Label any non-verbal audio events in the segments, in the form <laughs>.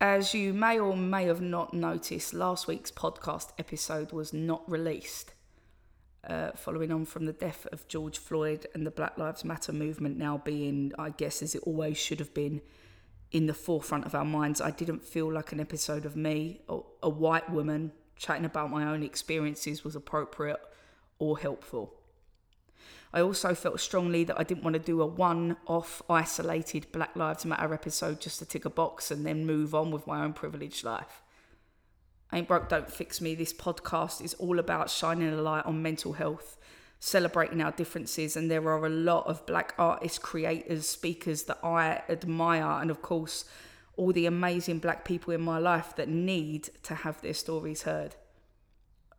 As you may or may have not noticed, last week's podcast episode was not released. Uh, following on from the death of George Floyd and the Black Lives Matter movement now being, I guess, as it always should have been, in the forefront of our minds, I didn't feel like an episode of me, a, a white woman, chatting about my own experiences was appropriate or helpful. I also felt strongly that I didn't want to do a one off, isolated Black Lives Matter episode just to tick a box and then move on with my own privileged life. Ain't Broke, Don't Fix Me, this podcast is all about shining a light on mental health, celebrating our differences, and there are a lot of black artists, creators, speakers that I admire, and of course, all the amazing black people in my life that need to have their stories heard.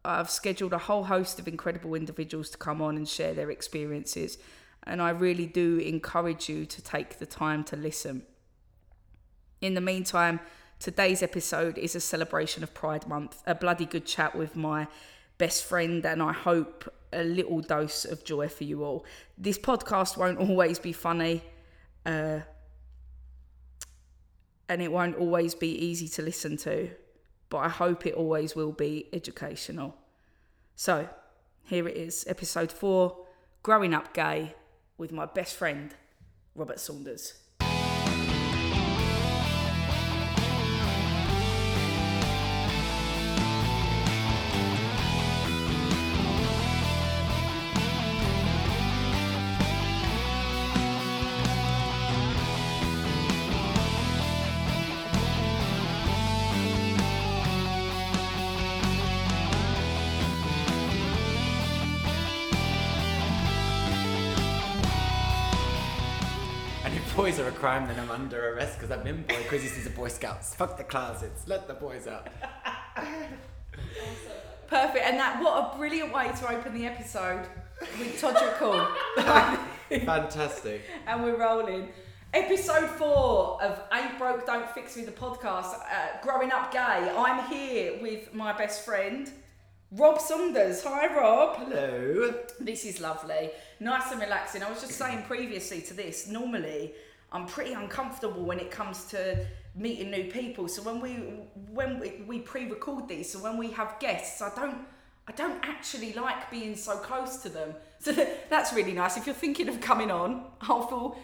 I've scheduled a whole host of incredible individuals to come on and share their experiences, and I really do encourage you to take the time to listen. In the meantime, today's episode is a celebration of Pride Month, a bloody good chat with my best friend, and I hope a little dose of joy for you all. This podcast won't always be funny, uh, and it won't always be easy to listen to but I hope it always will be educational. So, here it is, episode four Growing Up Gay with my best friend, Robert Saunders. Boys are a crime, then I'm under arrest because I'm in boy is a Boy Scouts. Fuck the closets. Let the boys out. <laughs> Perfect, and that what a brilliant way to open the episode with Todrick Hall. <laughs> Fantastic. and we're rolling. Episode four of Ain't Broke, Don't Fix Me, the podcast, uh, Growing Up Gay. I'm here with my best friend, Rob Saunders. Hi, Rob. Hello. This is lovely. Nice and relaxing. I was just <clears throat> saying previously to this, normally I'm pretty uncomfortable when it comes to meeting new people. So when we when we, pre-record these, so when we have guests, I don't I don't actually like being so close to them. So that's really nice. If you're thinking of coming on, <laughs> I'll feel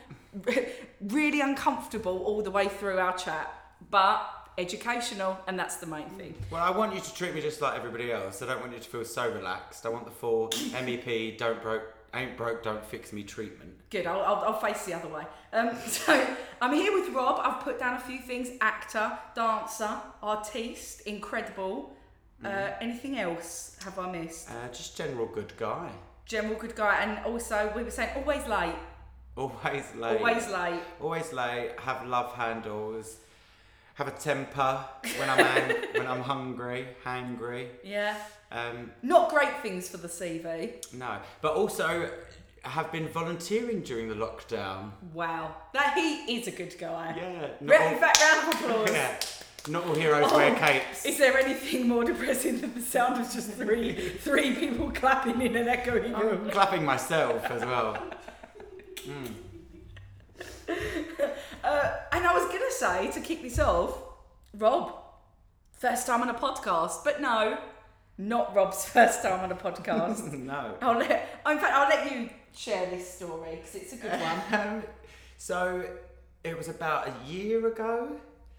<laughs> really uncomfortable all the way through our chat, but educational, and that's the main thing. Well, I want you to treat me just like everybody else. I don't want you to feel so relaxed. I want the full MEP, don't broke, ain't broke, don't fix me treatment. Good, I'll, I'll, I'll face the other way. Um, <laughs> so I'm here with Rob. I've put down a few things actor, dancer, artiste, incredible. Uh, anything else have I missed? Uh, just general good guy. General good guy, and also we were saying always late. Always late. Always late. Always late. Have love handles. Have a temper when I'm ang- <laughs> when I'm hungry, hangry. Yeah. Um, Not great things for the CV. no, but also have been volunteering during the lockdown. Wow. That he is a good guy. Yeah. Not all, fact, round of applause. <laughs> yeah. Not all heroes wear capes. Is there anything more depressing than the sound of just three <laughs> three people clapping in an echoing room? Clapping myself as well. Uh, and I was gonna say to kick this off, Rob, first time on a podcast, but no, not Rob's <laughs> first time on a podcast. <laughs> no. I'll let, in fact, I'll let you share this story because it's a good <laughs> one. Um, so it was about a year ago.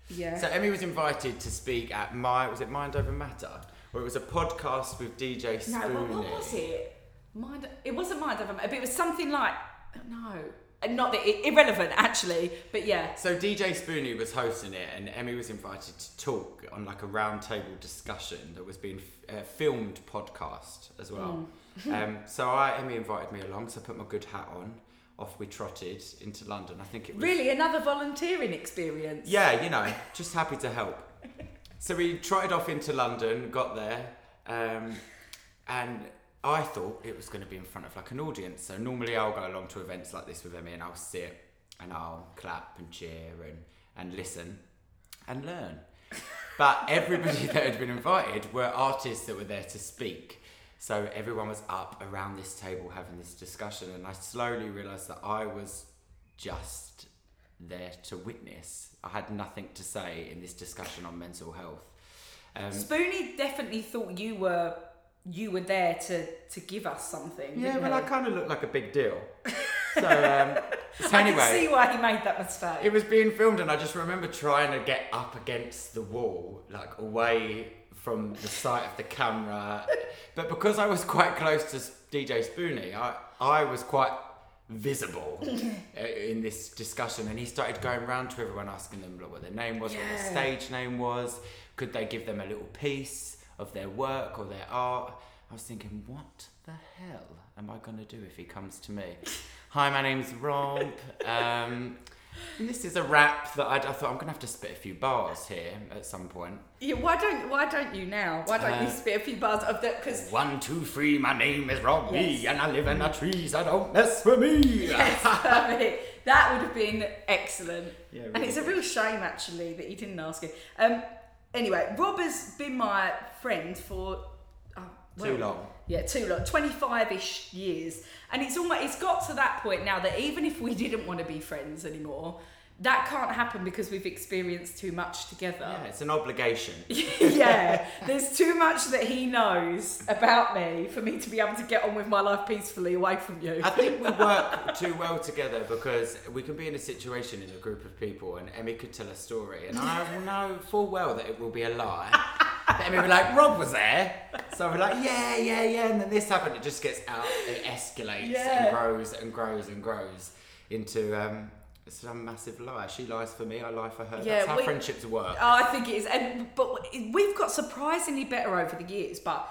Yeah. So Emmy was invited to speak at my was it Mind Over Matter, where it was a podcast with DJ Spoonie. no, what, what was it? Mind. It wasn't mind over matter, but it was something like no, Not that it, irrelevant actually, but yeah. So DJ Spoonie was hosting it, and Emmy was invited to talk on like a roundtable discussion that was being uh, filmed podcast as well. <laughs> um, so I Emmy invited me along, so I put my good hat on. Off we trotted into London. I think it was Really, another volunteering experience. Yeah, you know, just happy to help. <laughs> So we trotted off into London, got there, um, and I thought it was going to be in front of like an audience. So normally I'll go along to events like this with Emmy and I'll sit and I'll clap and cheer and, and listen and learn. But everybody <laughs> that had been invited were artists that were there to speak. So everyone was up around this table having this discussion, and I slowly realised that I was just there to witness. I had nothing to say in this discussion on mental health. Um, Spoonie definitely thought you were you were there to to give us something. yeah, well, I kind of looked like a big deal. <laughs> So, um, so I anyway, can see why he made that mistake. It was being filmed, and I just remember trying to get up against the wall, like away from the sight of the camera. but because I was quite close to DJ Spoonie, I, I was quite visible <laughs> in this discussion. And he started going around to everyone asking them like, what their name was, what their stage name was, could they give them a little piece of their work or their art. I was thinking, what the hell am I going to do if he comes to me? <laughs> Hi, my name's Rob. Um, and this is a rap that I, I thought I'm going to have to spit a few bars here at some point. yeah, why don't why don't you now? Why don't you Uh, spit a few bars of that? Because One, two, three, my name is Robbie, Yes. and I live in a tree, so don't mess with me. yes, <laughs> perfect. That would have been excellent. Yeah, and it's a real shame actually that you didn't ask it. Um, anyway, Rob has been my friend for oh, Too long. Yeah, too long. Twenty-five-ish years, and it's almost it's got to that point now that even if we didn't want to be friends anymore, that can't happen because we've experienced too much together. Yeah, it's an obligation. <laughs> yeah, there's too much that he knows about me for me to be able to get on with my life peacefully away from you. I think we work too well together because we can be in a situation in a group of people and Emmy could tell a story and I will know full well that it will be a lie. But Emmy will be like, Rob was there. So we're like, yeah, yeah, yeah. And then this happened. It just gets out, it escalates Yeah. and grows and grows and grows into um, some massive lie. She lies for me, I lie for her. Yeah, That's how we- friendships work. Oh, I think it is, and but we've got surprisingly better over the years. But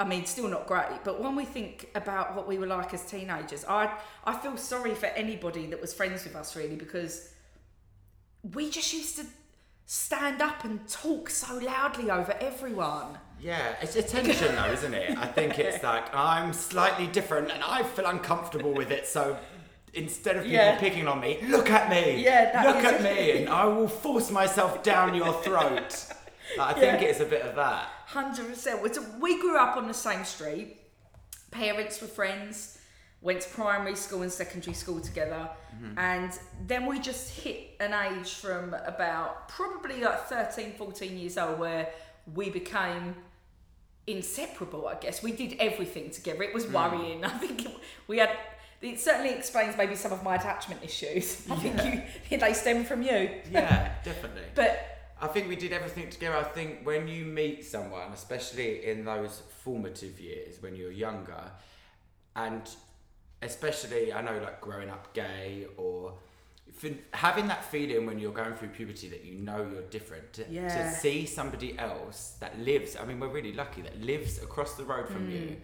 I mean, still not great. But when we think about what we were like as teenagers, I I feel sorry for anybody that was friends with us really because we just used to stand up and talk so loudly over everyone. Yeah, it's attention though, isn't it? I think it's <laughs> like I'm slightly different and I feel uncomfortable with it, so instead of people Yeah. picking on me, look at me. Yeah, look at me, and I will force myself down your <laughs> throat. Like, I think Yeah. it's a bit of that. Hundred percent. We grew up on the same street. Parents were friends. Went to primary school and secondary school together, mm-hmm. and then we just hit an age from about probably like 13, 14 years old where we became inseparable. I guess we did everything together. It was mm. worrying. <laughs> I think it- we had. It certainly explains maybe some of my attachment issues. <laughs> I think you they stem from you. Yeah, <laughs> definitely. But I think we did everything together. I think when you meet someone, especially in those formative years when you're younger, and especially I know like growing up gay or having that feeling when you're going through puberty that you know you're different to, Yeah. to see somebody else that lives I mean we're really lucky that lives across the road from Mm. you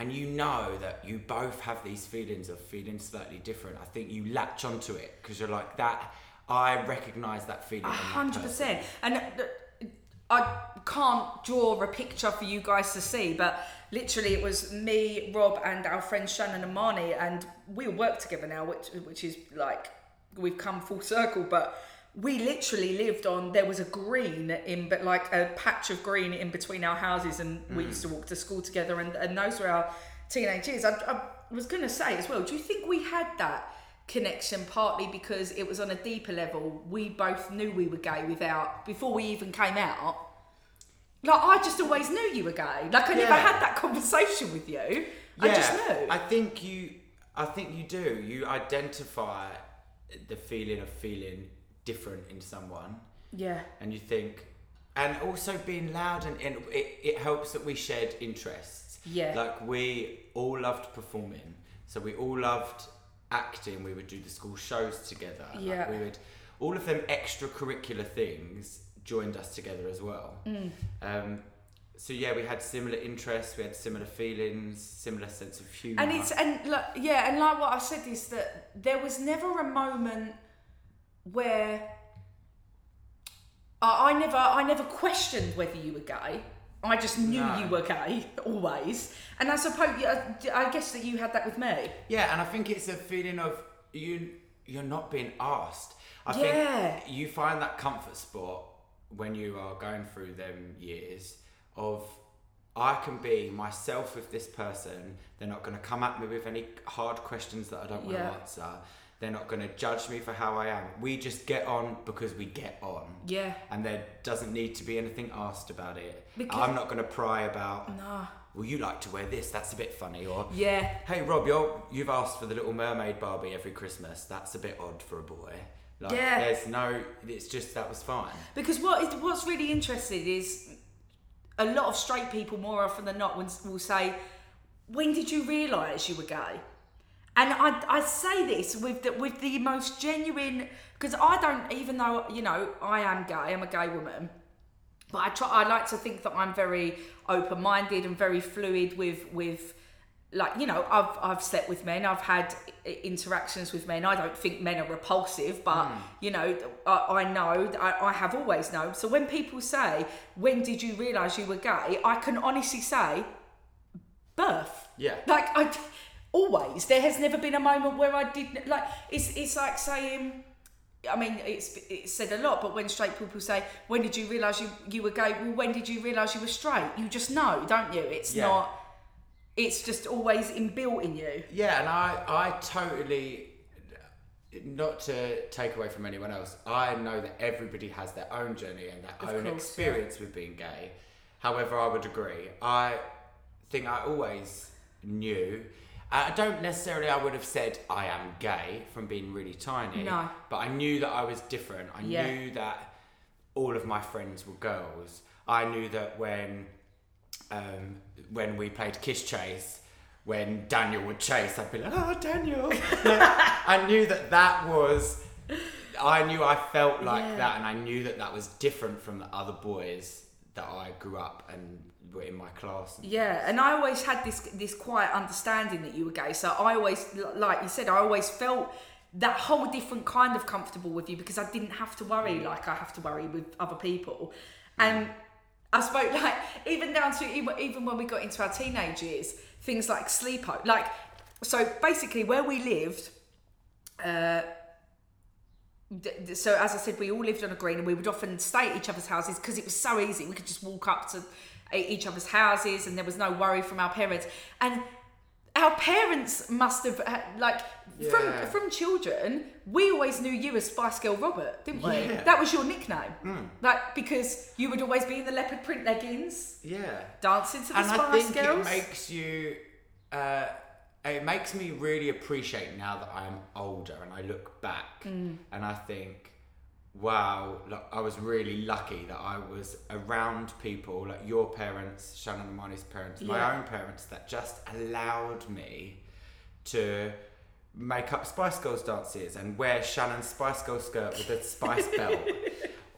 and you know that you both have these feelings of feeling slightly different I think you latch onto it because you're like that I recognize that feeling hundred percent. And uh, I can't draw a picture for you guys to see, but literally it was me, Rob, and our friend Shannon and Marnie, and we work together now, which which is like we've come full circle. But we literally lived on. There was a green in, but like a patch of green in between our houses, and we used to mm. walk to school together, and, and those were our teenage years. I, I was going to say as well. Do you think we had that? connection partly because it was on a deeper level we both knew we were gay without before we even came out like i just always knew you were gay like i never had that conversation with you yeah. i just knew I think you I think you do. You identify the feeling of feeling different in someone yeah and you think and also being loud and, and it, it helps that we shared interests. Yeah. Like we all loved performing. So we all loved acting. We would do the school shows together. Like, Yeah. we would all of them extracurricular things joined us together as well. Mm. Um, so yeah, we had similar interests, we had similar feelings, similar sense of humour. and it's and like yeah and like what i said is that there was never a moment where I, I never i never questioned whether you were gay i just knew No. you were gay <laughs> always and i suppose i guess that you had that with me Yeah, and I think it's a feeling of you you're not being asked. I Yeah. think you find that comfort spot when you are going through them years of I can be myself with this person. They're not going to come at me with any hard questions that I don't want Yeah. to answer. They're not going to judge me for how I am. We just get on because we get on. Yeah. And there doesn't need to be anything asked about it. Because- I'm not going to pry about, Nah. well, you like to wear this, that's a bit funny. Or, Yeah. hey, Rob, you're, you've asked for the Little Mermaid Barbie every Christmas. That's a bit odd for a boy. Like, Yeah. There's no, it's just, that was fine. Because what is, what's really interesting is a lot of straight people, more often than not, will, will say, "When did you realise you were gay?" And I, I say this with the, with the most genuine, because I don't, even though you know I am gay, I'm a gay woman, but I try. I like to think that I'm very open minded and very fluid with with like you know I've I've slept with men I've had interactions with men I don't think men are repulsive but hmm. you know I, I know I, I have always known so when people say when did you realise you were gay I can honestly say birth Yeah. like I always there has never been a moment where I didn't like it's it's like saying I mean it's it's said a lot but when straight people say when did you realise you you were gay well when did you realise you were straight you just know don't you it's Yeah. not it's just always inbuilt in you Yeah, and I, I totally, not to take away from anyone else, I know that everybody has their own journey and their Of own course, experience with being gay. However, I would agree. I think I always knew. I don't necessarily, I would have said I am gay from being really tiny. No. But I knew that I was different. I Yeah. knew that all of my friends were girls. I knew that when um, when we played Kiss Chase, when Daniel would chase, I'd be like, "Oh, Daniel!" <laughs> Like, I knew that that was. I knew I felt like Yeah. that, and I knew that that was different from the other boys that I grew up and were in my class. and Yeah, and I always had this this quiet understanding that you were gay. So I always, like you said, I always felt that whole different kind of comfortable with you because I didn't have to worry like I have to worry with other people. And I spoke <laughs> like even down to even even when we got into our teenage years, things like sleepo. Like so, basically, where we lived. Uh, so as I said, we all lived on a green, and we would often stay at each other's houses because it was so easy. We could just walk up to each other's houses, and there was no worry from our parents. And our parents must have like Yeah. from from children. We always knew you as Spice Girl Robert, didn't we? Yeah. That was your nickname, like because you would always be in the leopard print leggings, Yeah. dancing to the and Spice I think Girls. it makes you. Uh, it makes me really appreciate now that I'm older and I look back Mm. and I think, wow, look, I was really lucky that I was around people like your parents, Shannon and Marnie's parents, my own parents, that just allowed me to make up Spice Girls dances and wear Shannon's Spice Girl skirt with a spice <laughs> belt.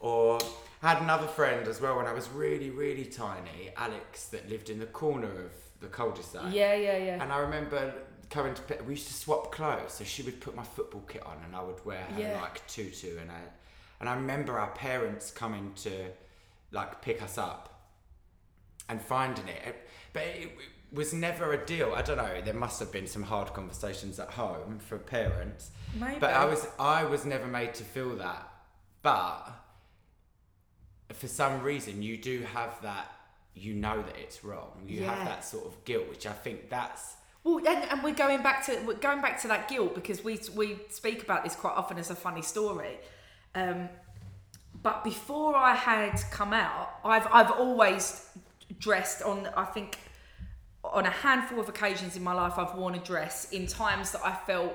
Or I had another friend as well when I was really, really tiny, Alex, that lived in the corner of the cul-de-sac. yeah, yeah, yeah. And I remember coming to we used to swap clothes. So she would put my football kit on and I would wear her Yeah. like tutu and I, and I remember our parents coming to like pick us up and finding it. It- But it, it was never a deal. I don't know. There must have been some hard conversations at home for parents. Maybe. But I was I was never made to feel that. But for some reason you do have that you know that it's wrong. You Yeah. have that sort of guilt, which I think that's Well, and, and we're going back to we're going back to that guilt because we we speak about this quite often as a funny story. Um, but before I had come out, I've I've always dressed on. I think on a handful of occasions in my life, I've worn a dress in times that I felt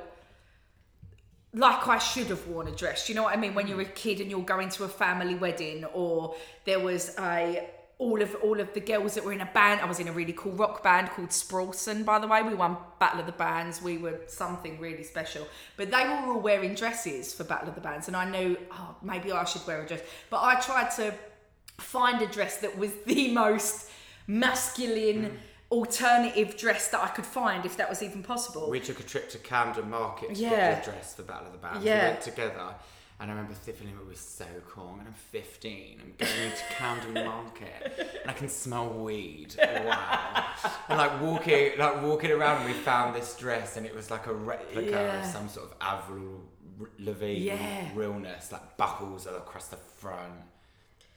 like I should have worn a dress. You know what I mean? When you're a kid and you're going to a family wedding, or there was a all of all of the girls that were in a band. I was in a really cool rock band called Sprawlson, by the way. We won Battle of the Bands. We were something really special. But they were all wearing dresses for Battle of the Bands, and I knew, oh, maybe I should wear a dress. But I tried to find a dress that was <laughs> the most masculine hmm. alternative dress that I could find, if that was even possible. we took a trip to Camden Market to Yeah. get the dress for Battle of the Bands. Yeah. We went together. And I remember thinking it was so cool. And I'm 15. I'm going to Camden Market, and I can smell weed. Wow! And like walking, like walking around, we found this dress, and it was like a replica Yeah. of some sort of Avril Lavigne Yeah. realness, like buckles across the front.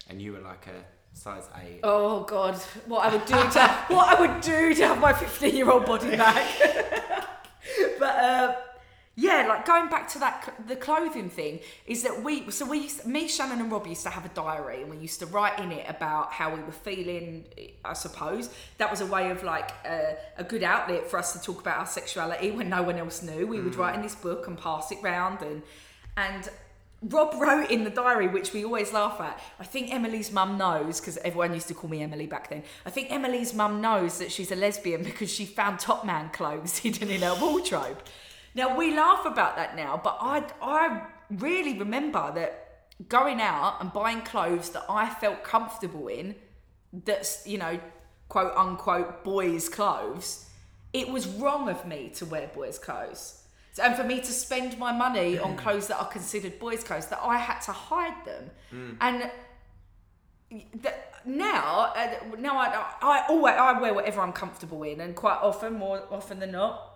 And you were like a size eight. Oh God, what I would do to what I would do to have my fifteen-year-old body back. <laughs> but uh, Yeah, like going back to that the clothing thing is that we so we used- me Shannon and Rob used to have a diary and we used to write in it about how we were feeling. I suppose that was a way of like uh, a good outlet for us to talk about our sexuality when no one else knew. We would write in this book and pass it round and and. Rob <laughs> wrote in the diary, which we always laugh at. I think Emily's mum knows because everyone used to call me Emily back then. I think Emily's mum knows that she's a lesbian <laughs> because she found Top Man clothes <laughs> hidden in her wardrobe. Now we laugh about that now, but I I really remember that going out and buying clothes that I felt comfortable in, that's you know, quote unquote boys' clothes. It was wrong of me to wear boys' clothes. So, and for me to spend my money <clears throat> on clothes that are considered boys' clothes, that I had to hide them. And th- now, uh, now I, I always I wear whatever I'm comfortable in, and quite often, more often than not,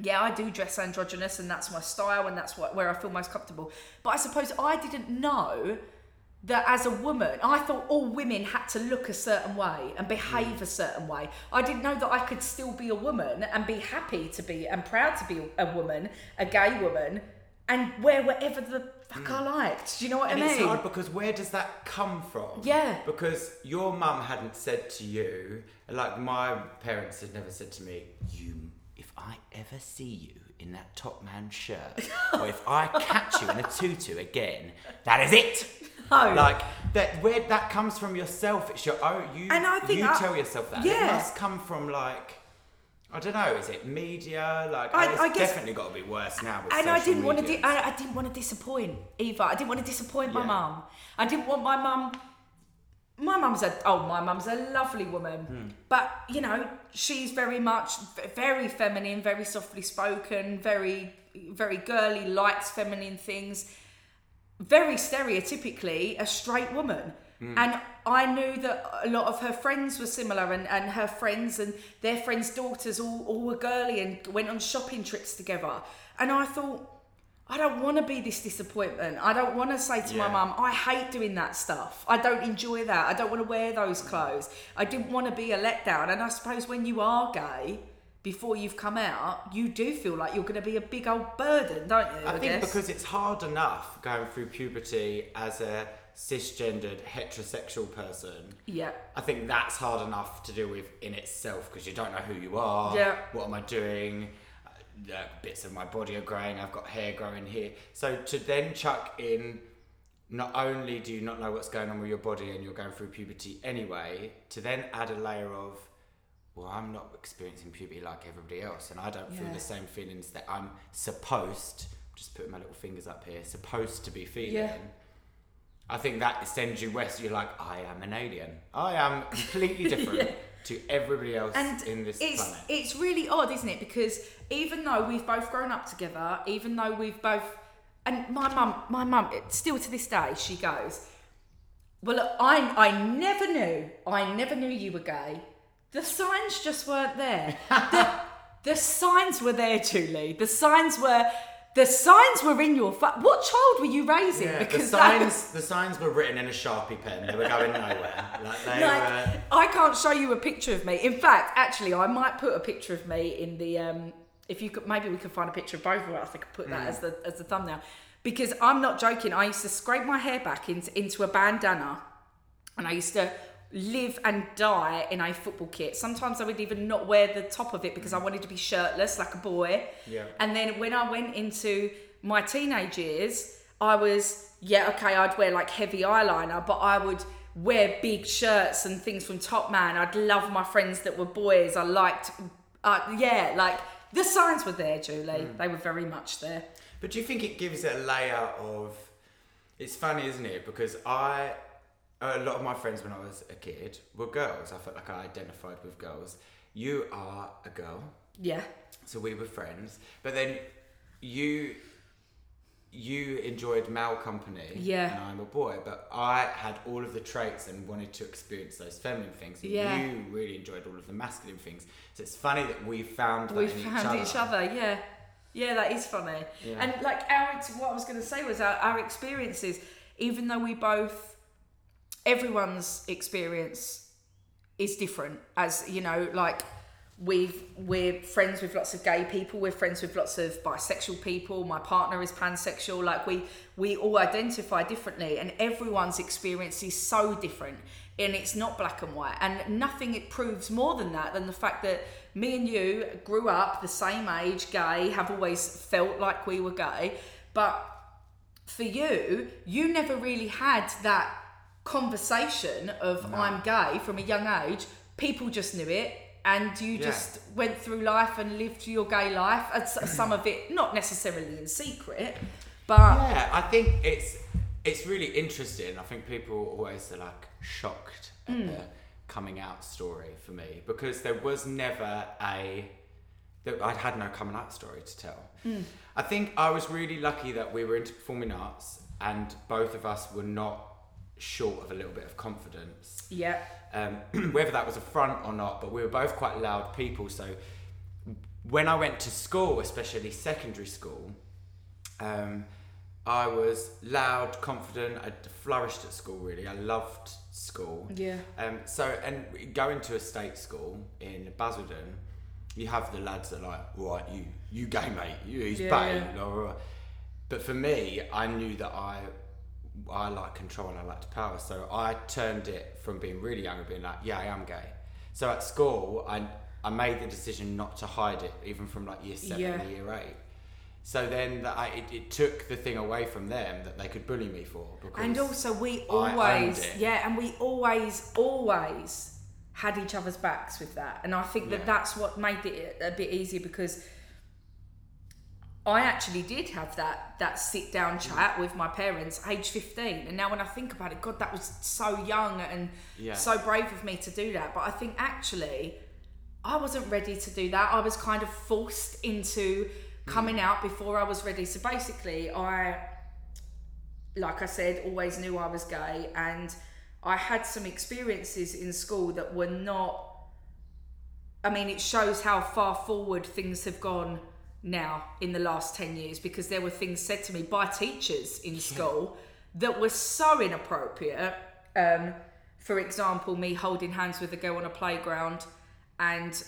yeah, I do dress androgynous, and that's my style, and that's what where I feel most comfortable. But I suppose I didn't know that as a woman, I thought all women had to look a certain way and mm. behave a certain way. I didn't know that I could still be a woman and be happy to be and proud to be a woman, a gay woman, and wear whatever the fuck mm. I liked. Do you know what And I it's mean? hard because where does that come from? Yeah. Because your mum hadn't said to you, like my parents had never said to me, you, I ever see you in that top man shirt, or if I catch you in a tutu again, that is it. No. <laughs> Like that, where that comes from yourself. It's your own. You, And I think you I- tell yourself that. Yeah. It must come from like. I don't know. Is it media? Like, I- it's I guess- definitely got to be worse now. And I didn't want to. Di- I, I didn't want to disappoint either. I didn't want to disappoint my Yeah. mum. I didn't want my mum. My mum's a oh, my mum's a lovely woman, Hmm. but you know she's very much very feminine, very softly spoken, very very girly, likes feminine things, very stereotypically a straight woman. Hmm. And I knew that a lot of her friends were similar, and, and her friends and their friends' daughters all, all were girly and went on shopping trips together. And I thought, I don't want to be this disappointment. I don't want to say to my mum, I hate doing that stuff. I don't enjoy that. I don't want to wear those mm. clothes. I didn't want to be a letdown. And I suppose when you are gay, before you've come out, you do feel like you're going to be a big old burden, don't you? I, I think guess? because it's hard enough going through puberty as a cisgendered heterosexual person. yeah. I think that's hard enough to deal with in itself because you don't know who you are. Yeah. What am I doing? Uh, bits of my body are growing. I've got hair growing here. So to then chuck in, not only do you not know what's going on with your body and you're going through puberty anyway, to then add a layer of, well, I'm not experiencing puberty like everybody else, and I don't feel Yeah. the same feelings that I'm supposed. Just putting my little fingers up here. Supposed to be feeling. Yeah. I think that sends you west. You're like, I am an alien. I am completely <laughs> different Yeah. to everybody else and in this it's planet. it's really odd, isn't it? Because even though we've both grown up together, even though we've both, and my mum, my mum, still to this day, she goes, "Well, I I never knew, I never knew you were gay. The signs just weren't there. <laughs> the, the signs were there, Julie. The signs were." The signs were in your. Fa- what child were you raising? yeah, the because that- signs, the signs were written in a sharpie pen. They were going nowhere. <laughs> Like they like, were. I can't show you a picture of me. In fact, actually, I might put a picture of me in the. Um, if you could, maybe we could find a picture of both of us. I could put that as the as the thumbnail, because I'm not joking. I used to scrape my hair back into into a bandana, and I used to live and die in a football kit. Sometimes I would even not wear the top of it because I wanted to be shirtless like a boy. Yeah. And then when I went into my teenage years, I was, yeah, okay, I'd wear like heavy eyeliner, but I would wear big shirts and things from Top Man. I'd love my friends that were boys. I liked, uh, yeah, like the signs were there, Julie. Hmm. They were very much there. But do you think it gives it a layer of? It's funny, isn't it? Because I, a lot of my friends when I was a kid were girls. I felt like I identified with girls. You are a girl, Yeah. so we were friends. But then you, you enjoyed male company, Yeah. and I'm a boy. But I had all of the traits and wanted to experience those feminine things. And Yeah. You really enjoyed all of the masculine things. So it's funny that we found that we in found each each other. other. yeah yeah that is funny Yeah. and like our what i was going to say was our, our experiences even though we both everyone's experience is different as you know like we've we're friends with lots of gay people we're friends with lots of bisexual people my partner is pansexual like we we all identify differently and everyone's experience is so different and it's not black and white. And nothing it proves more than that than the fact that me and you grew up the same age gay have always felt like we were gay. But for you you never really had that conversation of i'm gay from a young age. People just knew it and you Yeah. just went through life and lived your gay life and some of it not necessarily in secret but Yeah, I think it's it's really interesting. I think people always are like shocked at Mm. the coming out story for me because there was never a that I'd had no coming out story to tell. Mm. I think I was really lucky that we were into performing arts and both of us were not short of a little bit of confidence yeah um, <clears throat> whether that was a front or not, but we were both quite loud people. So when I went to school, especially secondary school, um, I was loud, confident. I flourished at school. Really, I loved school. yeah Um, so and going to a state school in Basildon, you have the lads that are like, right, you, you gay mate, you, he's Yeah, bae, yeah. blah, blah, blah. But for me, I knew that I, I like control and I liked power. So I turned it from being really young and being like, yeah, I am gay. So at school, I, I made the decision not to hide it, even from like year seven, Yeah. year eight. So then that I, it, it took the thing away from them that they could bully me for. Because and also we always yeah and we always always had each other's backs with that and i think that Yeah. that's what made it a bit easier because i actually did have that that sit down Mm. chat with my parents age 15 and now when i think about it god that was so young and Yeah. so brave of me to do that but i think actually I wasn't ready to do that. I was kind of forced into coming out before I was ready. So basically, I, like I said, always knew I was gay, and I had some experiences in school that were not. I mean, it shows how far forward things have gone now in the last 10 years because there were things said to me by teachers in school that were so inappropriate. Um, for example, me holding hands with a girl on a playground and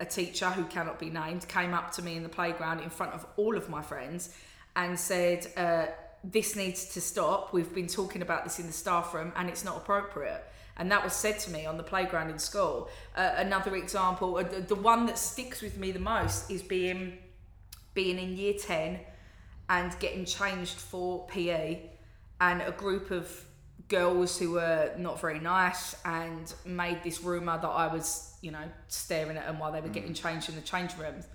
a teacher who cannot be named came up to me in the playground in front of all of my friends and said, uh, This needs to stop. We've been talking about this in the staff room and it's not appropriate. And that was said to me on the playground in school. Uh, another example, uh, the, the one that sticks with me the most is being being in year 10 and getting changed for PE and a group of girls who were not very nice and made this rumour that I was, you know, staring at them while they were getting changed in the changing rooms.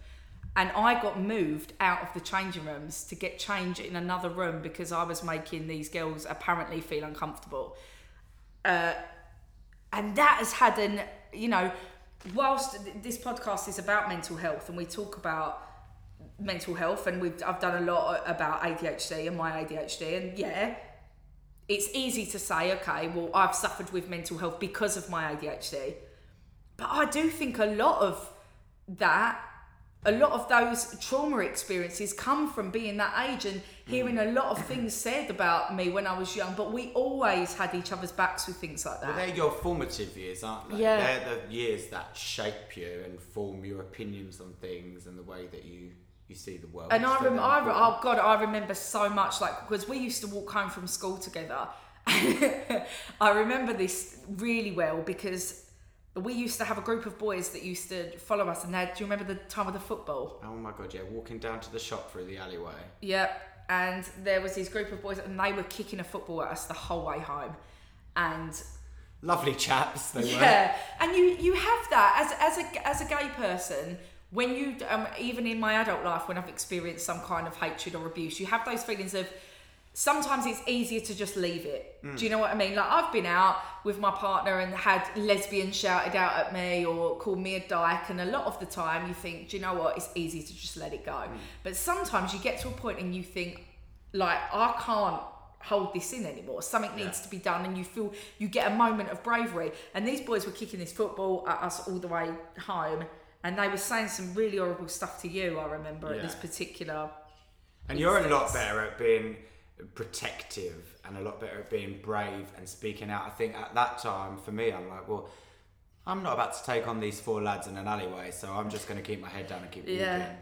And I got moved out of the changing rooms to get changed in another room because I was making these girls apparently feel uncomfortable. Uh, and that has had an, you know, whilst this podcast is about mental health and we talk about mental health and we've I've done a lot about ADHD and my ADHD and yeah it's easy to say okay well I've suffered with mental health because of my ADHD but I do think a lot of that a lot of those trauma experiences come from being that age and hearing a lot of things said about me when I was young but we always had each other's backs with things like Well, that they're your formative years, aren't they? Yeah. They're the years that shape you and form your opinions on things and the way that you, you see the world. And I remember, they're I, important. oh god, I remember so much, like because we used to walk home from school together. <laughs> I remember this really well because we used to have a group of boys that used to follow us, and they do you remember the time of the football? Oh my god, yeah, walking down to the shop through the alleyway. Yep. And there was this group of boys, and they were kicking a football at us the whole way home, and Lovely chaps, they were. yeah, and you you have that as as a as a gay person when you um, even in my adult life when I've experienced some kind of hatred or abuse, you have those feelings of sometimes it's easier to just leave it. Do you know what I mean? Like I've been out with my partner and had lesbians shouted out at me or called me a dyke, and a lot of the time you think, do you know what? It's easy to just let it go. But sometimes you get to a point and you think, like I can't hold this in anymore. Something needs Yeah. to be done, and you feel you get a moment of bravery. And these boys were kicking this football at us all the way home, and they were saying some really horrible stuff to you. I remember at Yeah. this particular. And you're a lot instance. better at being protective and a lot better at being brave and speaking out. I think at that time, for me, I'm like, well, I'm not about to take on these four lads in an alleyway, so I'm just going to keep my head down and keep Yeah. walking.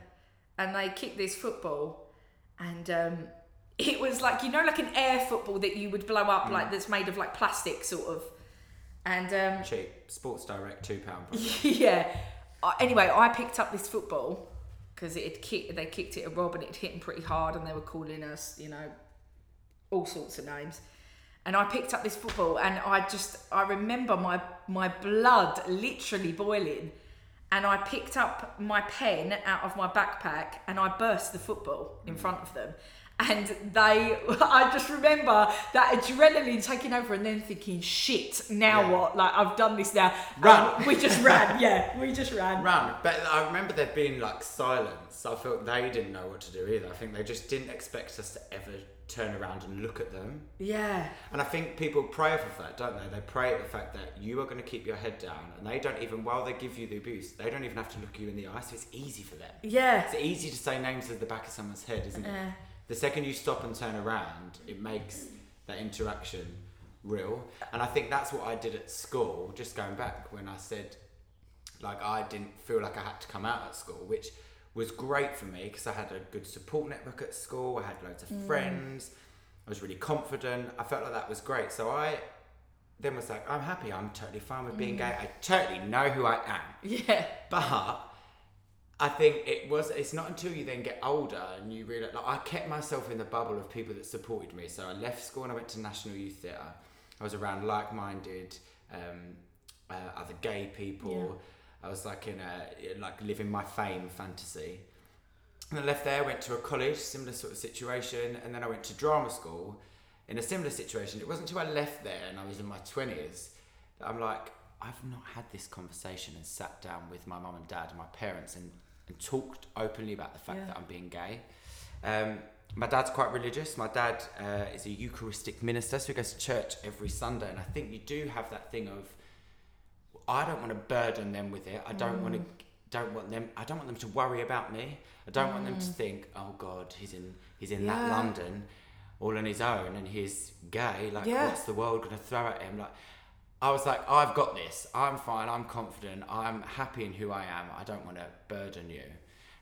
and they kicked this football and um, <laughs> it was like you know like an air football that you would blow up Mm. like that's made of like plastic sort of and um, Cheap. Sports Direct, £2. <laughs> yeah Anyway i picked up this football because it had kicked they kicked it at rob and it hit him pretty hard and they were calling us you know all sorts of names. And I picked up this football and I just I remember my my blood literally boiling. And I picked up my pen out of my backpack and I burst the football in front of them and they <laughs> I just remember that adrenaline taking over and then thinking shit now Yeah. what like I've done this now um, Run. And we just ran <laughs> yeah we just ran Run. But I remember there being like silence. I felt they didn't know what to do either. I think they just didn't expect us to ever turn around and look at them. yeah And I think people pray for that, don't they? They pray at the fact that you are going to keep your head down, and they don't even, while they give you the abuse, they don't even have to look you in the eye. So it's easy for them. yeah It's easy to say names at the back of someone's head, isn't it? Yeah. The second you stop and turn around, it makes that interaction real. And I think that's what I did at school, just going back when I said, like, I didn't feel like I had to come out at school, which was great for me because I had a good support network at school, I had loads of mm. friends, I was really confident. I felt like that was great. So I then was like, I'm happy, I'm totally fine with being mm. gay, I totally know who I am. <laughs> yeah But I think it was. It's not until you then get older and you realize. Like I kept myself in the bubble of people that supported me. So I left school and I went to National Youth Theatre. I was around like-minded, um, uh, other gay people. I was like in a like living my fame fantasy. And I left there, went to a college, similar sort of situation, and then I went to drama school in a similar situation. It wasn't until I left there and I was in my twenties that I'm like, I've not had this conversation and sat down with my mum and dad and my parents and, and talked openly about the fact Yeah. that I'm being gay. Um, my dad's quite religious. My dad uh, is a Eucharistic minister, so he goes to church every Sunday. And I think you do have that thing of, I don't want to burden them with it. I don't want to, don't want them. I don't want them to worry about me. I don't want them to think, oh God, he's in, he's in that London, all on his own, and he's gay. Like, Yeah. what's the world going to throw at him? Like, I was like, I've got this. I'm fine. I'm confident. I'm happy in who I am. I don't want to burden you.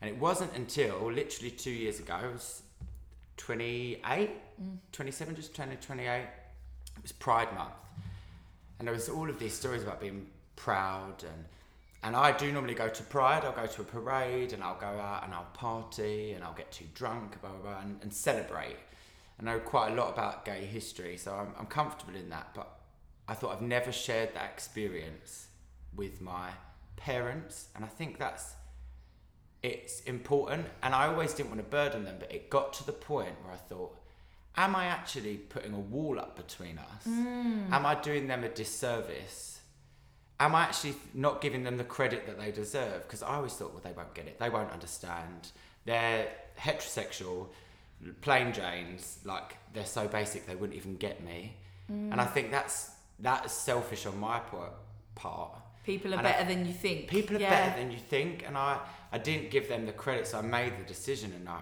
And it wasn't until literally two years ago, I was 28, 27, just turning 28. It was Pride Month. And there was all of these stories about being proud and and I do normally go to Pride. I'll go to a parade and I'll go out and I'll party and I'll get too drunk, blah, blah, blah, and, and celebrate. I know quite a lot about gay history, so I'm, I'm comfortable in that. But I thought I've never shared that experience with my parents, and I think that's it's important. And I always didn't want to burden them, but it got to the point where I thought, am I actually putting a wall up between us? Mm. Am I doing them a disservice? Am I actually not giving them the credit that they deserve? Because I always thought, well, they won't get it. They won't understand. They're heterosexual, plain Janes. Like they're so basic, they wouldn't even get me. Mm. And I think that's that is selfish on my part. people are And I- better than you think People are yeah. better than you think, and I, I didn't give them the credit, so I made the decision, and I,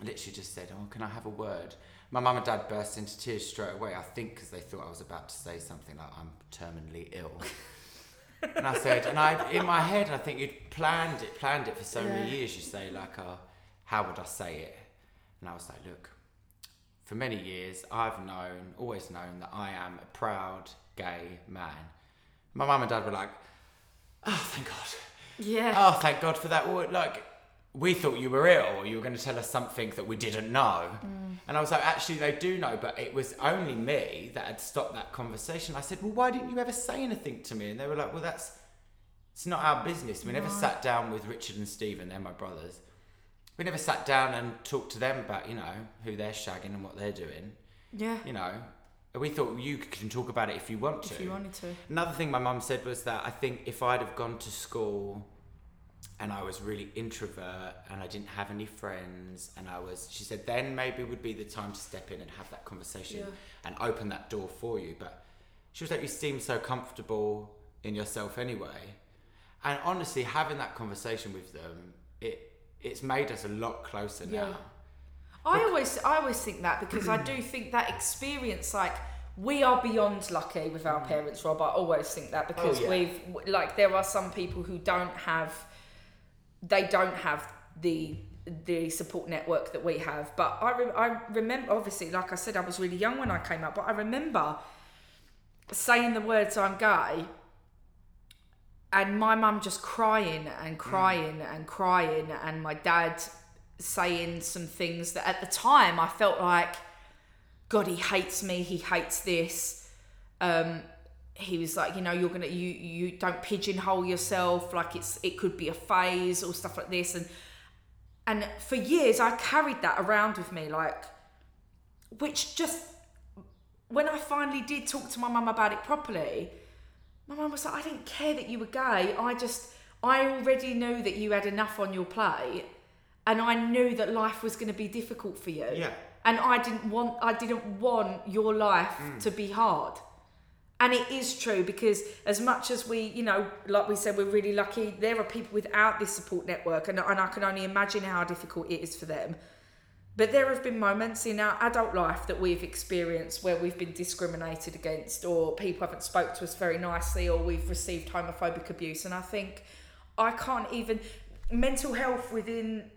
I literally just said, "Oh, can I have a word?" My mum and dad burst into tears straight away. I think because they thought I was about to say something like, "I'm terminally ill," <laughs> and I said, and I, in my head, I think you'd planned it, planned it for so many years. You say like, "Oh, how would I say it?" And I was like, "Look, for many years, I've known, always known that I am a proud gay man." My mum and dad were like, "Oh, thank God." yeah Oh, thank God for that. Like, we thought you were ill, or you were going to tell us something that we didn't know. Mm. And I was like, actually, they do know, but it was only me that had stopped that conversation. I said, well, why didn't you ever say anything to me? And they were like, well, that's it's not our business. We never sat down with Richard and Stephen, they're my brothers. We never sat down and talked to them about, you know, who they're shagging and what they're doing. yeah You know, we thought you can talk about it if you want to. if you wanted to Another thing my mum said was that I think if I'd have gone to school and I was really introvert and I didn't have any friends and I was, she said, then maybe would be the time to step in and have that conversation Yeah. and open that door for you. But she was like, you seem so comfortable in yourself anyway. And honestly, having that conversation with them, it it's made us a lot closer Yeah. now. I always I always think that because I do think that experience like we are beyond lucky with our parents, Rob. I always think that because Mm. Oh, yeah. we've like there are some people who don't have they don't have the the support network that we have. But I re- I remember obviously, like I said, I was really young when I came out, but I remember saying the words "I'm gay." And my mum just crying and crying and crying, and my dad saying some things that at the time I felt like, God, he hates me. He hates this. Um, he was like, you know, you're gonna you you don't pigeonhole yourself. Like it's it could be a phase or stuff like this. And and for years I carried that around with me, like, which just when I finally did talk to my mum about it properly, my mum was like, I didn't care that you were gay. I just I already knew that you had enough on your plate, and I knew that life was going to be difficult for you Yeah. and I didn't want I didn't want your life mm. to be hard. And it is true because as much as we, you know, like we said, we're really lucky. There are people without this support network, and, and I can only imagine how difficult it is for them. But there have been moments in our adult life that we've experienced where we've been discriminated against, or people haven't spoke to us very nicely, or we've received homophobic abuse. And I think I can't even mental health within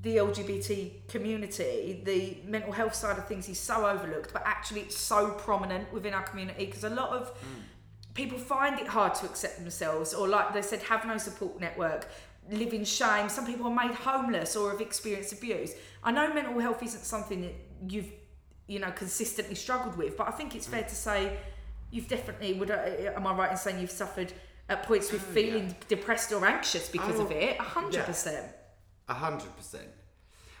the LGBT community, the mental health side of things is so overlooked, but actually it's so prominent within our community because a lot of hmm. people find it hard to accept themselves, or like they said, have no support network, live in shame. Some people are made homeless or have experienced abuse. I know mental health isn't something that you've, you know, consistently struggled with, but I think it's fair to say you've definitely would. I- eh, Am I right in saying you've suffered at points with mm, feeling depressed or anxious because of Oh, it? A hundred percent. A hundred percent.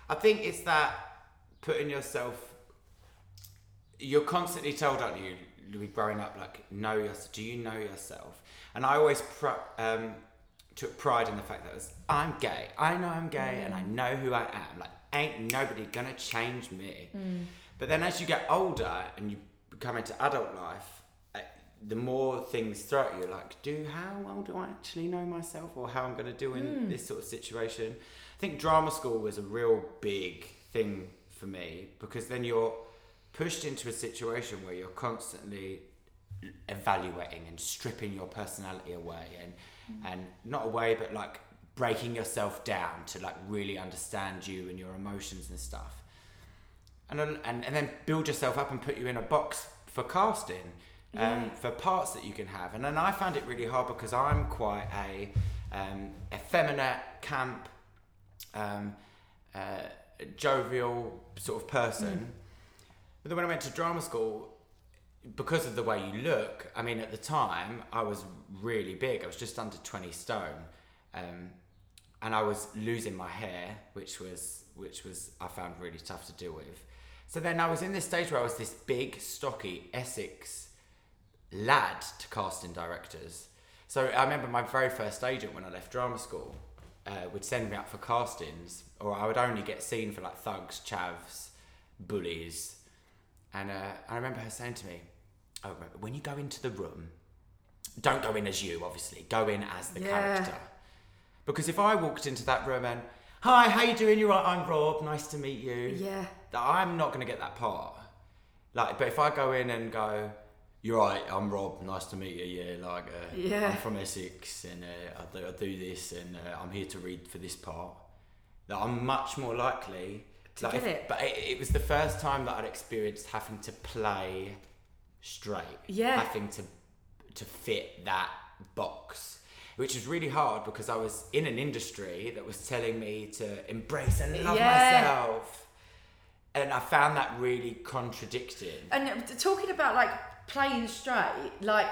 I think it's that putting yourself. You're constantly told, aren't you, growing up, like, know yourself. Do you know yourself? And I always pr- um, took pride in the fact that it was, I'm gay. I know I'm gay, and I mm. know who I am. Like, ain't nobody gonna change me. Mm. But then as you get older and you come into adult life, uh, the more things throw at you, like, do how well do I actually know myself, or how I'm to do in mm. this sort of situation? I think drama school was a real big thing for me because then you're pushed into a situation where you're constantly evaluating and stripping your personality away and mm. and not away but like breaking yourself down to like really understand you and your emotions and stuff. And then, and, and then build yourself up and put you in a box for casting um, for parts that you can have. And then I found it really hard because I'm quite a um, effeminate camp um, uh, jovial sort of person. But then when I went to drama school because of the way you look, I mean, at the time, I was really big. I was just under 20 stone. Um, and I was losing my hair, which was, which was, I found really tough to deal with. So then I was in this stage where I was this big, stocky Essex lad to casting directors. So I remember my very first agent when I left drama school uh, would send me out for castings, or I would only get seen for like thugs, chavs, bullies. And uh, I remember her saying to me, "Oh, when you go into the room, don't go in as you. Obviously, go in as the Yeah. character. Because if I walked into that room and, hi, how you doing? You're right. I'm Rob. Nice to meet you. Yeah. That I'm not going to get that part. Like, but if I go in and go, you're right. I'm Rob. Nice to meet you. Yeah, like, uh, Yeah. I'm from Essex and uh, I, do, I do this and uh, I'm here to read for this part. That I'm much more likely To like, get if- it. But it, it was the first time that I'd experienced having to play straight. Yeah. Having to to fit that box. Which was really hard because I was in an industry that was telling me to embrace and love Yeah. myself. And I found that really contradicting. And talking about like playing straight, like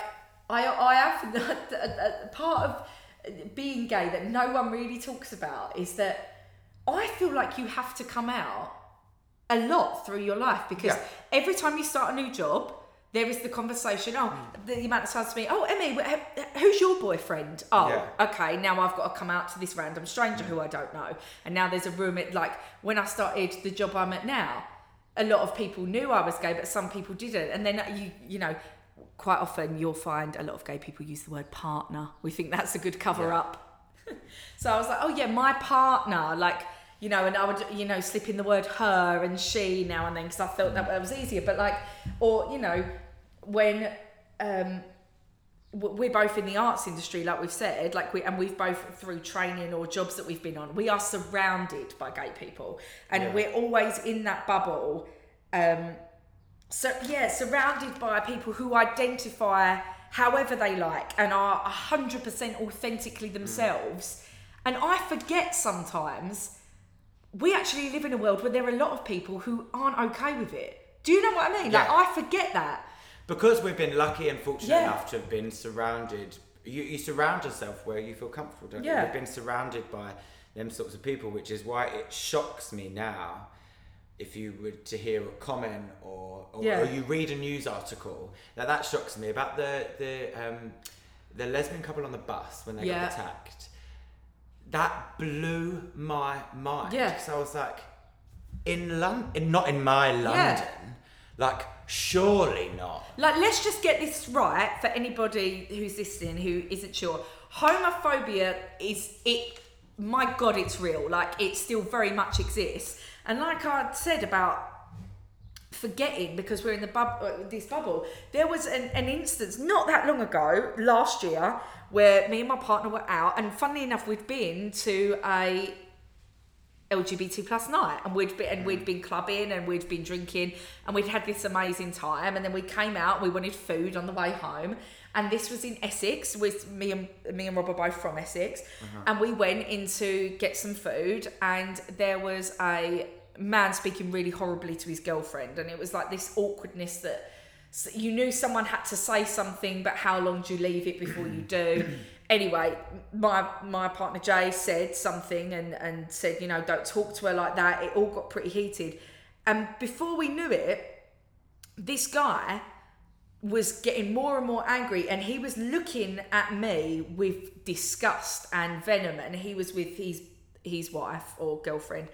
I, I have <laughs> a, a part of being gay that no one really talks about is that I feel like you have to come out a lot through your life because Yeah. every time you start a new job, there is the conversation. Oh, hmm. the amount of times to me. Oh, Emmy, who's your boyfriend? Oh, Yeah. okay. Now I've got to come out to this random stranger hmm. who I don't know. And now there's a room. At like when I started the job I'm at now, a lot of people knew I was gay, but some people didn't. And then uh, you, you know, quite often you'll find a lot of gay people use the word partner. We think that's a good cover Yeah. up. <laughs> so I was like, oh yeah, my partner, like. You know, and I would, you know, slip in the word her and she now and then because I felt that was easier. But like, or you know, when um, we're both in the arts industry, like we've said, like we and we've both through training or jobs that we've been on, we are surrounded by gay people, and Yeah. we're always in that bubble. Um, so yeah, surrounded by people who identify however they like and are hundred percent authentically themselves. And I forget sometimes we actually live in a world where there are a lot of people who aren't okay with it. Do you know what I mean? Like I forget that. because we've been lucky and fortunate Yeah. enough to have been surrounded you, you surround yourself where you feel comfortable don't you Yeah. we've been surrounded by them sorts of people which is why it shocks me now if you were to hear a comment or or, Yeah. or you read a news article that that shocks me about the the um, the lesbian couple on the bus when they Yeah. got attacked that blew my mind Yeah. so I was like in London not in my London like surely not Like, let's just get this right for anybody who's listening who isn't sure. Homophobia is it. My God, it's real. Like, it still very much exists. And like I said about forgetting because we're in the bub- uh, this bubble, there was an, an instance not that long ago, last year, where me and my partner were out, and funnily enough, we'd been to a LGBT plus night, and we'd been and we'd been clubbing and we'd been drinking and we'd had this amazing time, and then we came out. We wanted food on the way home, and this was in Essex. With me and me and Rob are both from Essex, and we went in to get some food, and there was a man speaking really horribly to his girlfriend, and it was like this awkwardness that you knew someone had to say something, but how long do you leave it before you do? <clears throat> anyway, my my partner Jay said something and and said, you know, don't talk to her like that. It all got pretty heated, and before we knew it, this guy was getting more and more angry and he was looking at me with disgust and venom and he was with his his wife or girlfriend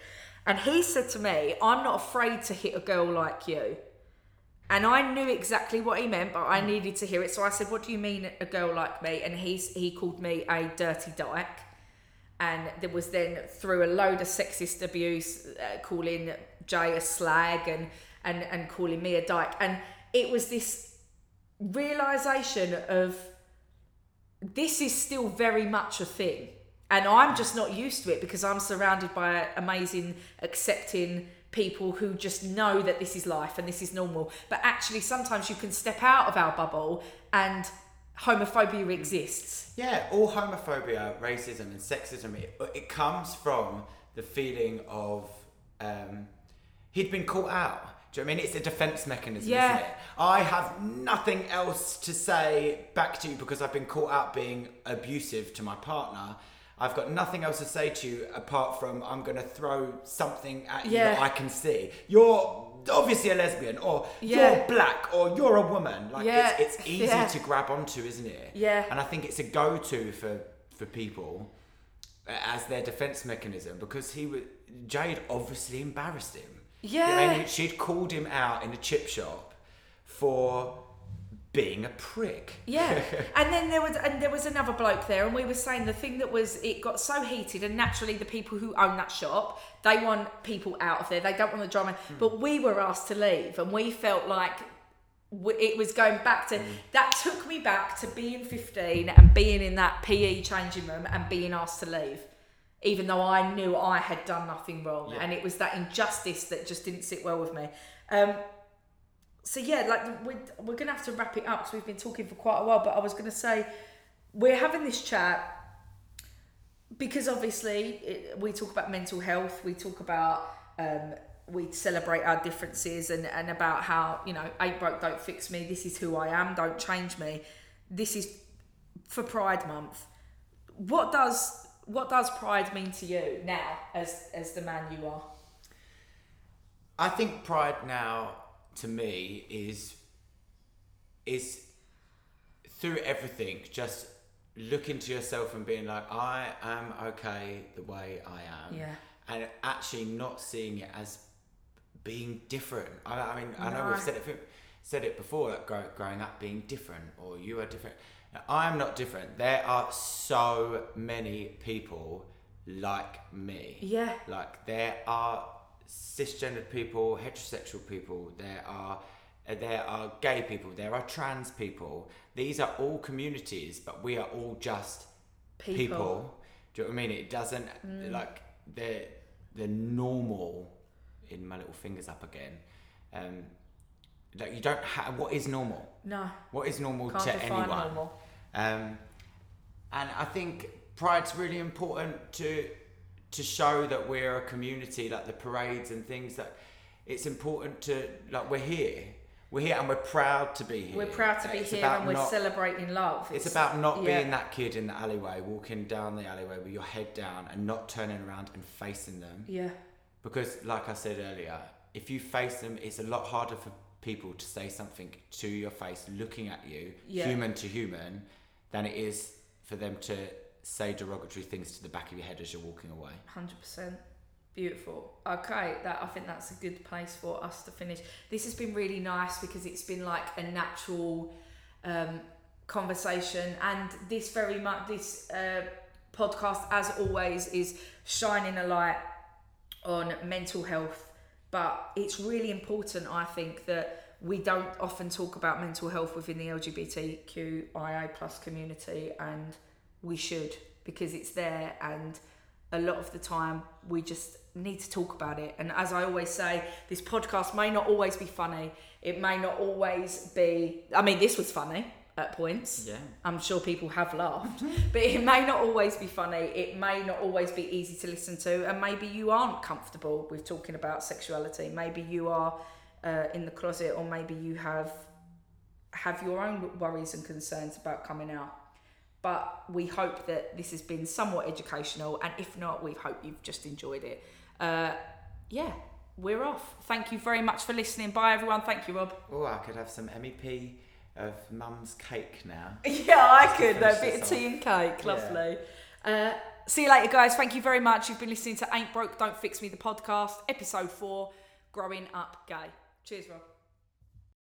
and he said to me i'm not afraid to hit a girl like you and I knew exactly what he meant, but I needed to hear it. So I said, "What do you mean, a girl like me?" And he's he called me a dirty dyke, and there was then through a load of sexist abuse, uh, calling Jay a slag and and and calling me a dyke, and it was this realization of this is still very much a thing. And I'm just not used to it because I'm surrounded by amazing, accepting people who just know that this is life and this is normal. But actually, sometimes you can step out of our bubble and homophobia exists. Yeah, all homophobia, racism, and sexism, it, it comes from the feeling of um, he'd been caught out. Do you know what I mean? It's a defense mechanism, Yeah. isn't it? I have nothing else to say back to you because I've been caught out being abusive to my partner. I've got nothing else to say to you apart from I'm going to throw something at you that I can see. You're obviously a lesbian, or Yeah. you're black, or you're a woman. Like Yeah. it's, it's easy Yeah. to grab onto, isn't it? Yeah. And I think it's a go-to for for people as their defense mechanism because he was Jade obviously embarrassed him. Yeah. I mean, she'd called him out in a chip shop for being a prick. Yeah, <laughs> and then there was and there was another bloke there, and we were saying the thing that was it got so heated, and naturally the people who own that shop they want people out of there. They don't want the drama, but we were asked to leave, and we felt like it was going back to that took me back to being 15 and being in that PE changing room and being asked to leave even though I knew I had done nothing wrong Yeah. and it was that injustice that just didn't sit well with me um, so yeah like we're, we're gonna have to wrap it up because we've been talking for quite a while but I was gonna say we're having this chat because obviously it, we talk about mental health we talk about um, we celebrate our differences and, and about how you know ain't broke don't fix me this is who i am don't change me. This is for pride month. What does what does pride mean to you now as as the man you are? I think pride now to me is is through everything just looking to yourself and being like I am okay the way I am. Yeah. and actually not seeing it as being different. I, I mean I know we've said it said it before like grow, growing up being different or you are different. Now, I am not different. There are so many people like me. Yeah. Like there are cisgendered people, heterosexual people. There are there are gay people, there are trans people. These are all communities, but we are all just People. people. Do you know what I mean? It doesn't like they're they're normal. In my little fingers up again. Um, like you don't have what is normal. No, What is normal can't to anyone? normal. Um, and I think Pride's really important to to show that we're a community, like the parades and things. That it's important to like we're here, we're here, and we're proud to be here. We're proud to be It's here and we're not- celebrating love. It's about not yeah. being that kid in the alleyway, walking down the alleyway with your head down and not turning around and facing them. Yeah, Because, like I said earlier, if you face them, it's a lot harder for people to say something to your face, looking at you, Yeah. human to human, than it is for them to say derogatory things to the back of your head as you're walking away. hundred percent. Beautiful. Okay, that I think that's a good place for us to finish. This has been really nice because it's been like a natural um, conversation, and this very much this uh, podcast, as always, is shining a light on mental health. But it's really important, I think, that we don't often talk about mental health within the LGBTQIA plus community, and we should because it's there and a lot of the time we just need to talk about it. And as i always say this podcast may not always be funny. It may not always be i mean this was funny at points. Yeah. i'm sure people have laughed. <laughs> But it may not always be funny. It may not always be easy to listen to. And maybe you aren't comfortable with talking about sexuality. Maybe you are uh, in the closet or maybe you have have your own worries and concerns about coming out but we hope that this has been somewhat educational and if not we hope you've just enjoyed it. Uh, yeah we're off. Thank you very much for listening. Bye everyone. Thank you rob. Oh, I could have some MEP of mum's cake now. <laughs> yeah i could a bit of tea and cake. Yeah. lovely. Uh, see you later guys. Thank you very much. You've been listening to ain't broke don't fix me the podcast episode 4 growing up gay. Cheers rob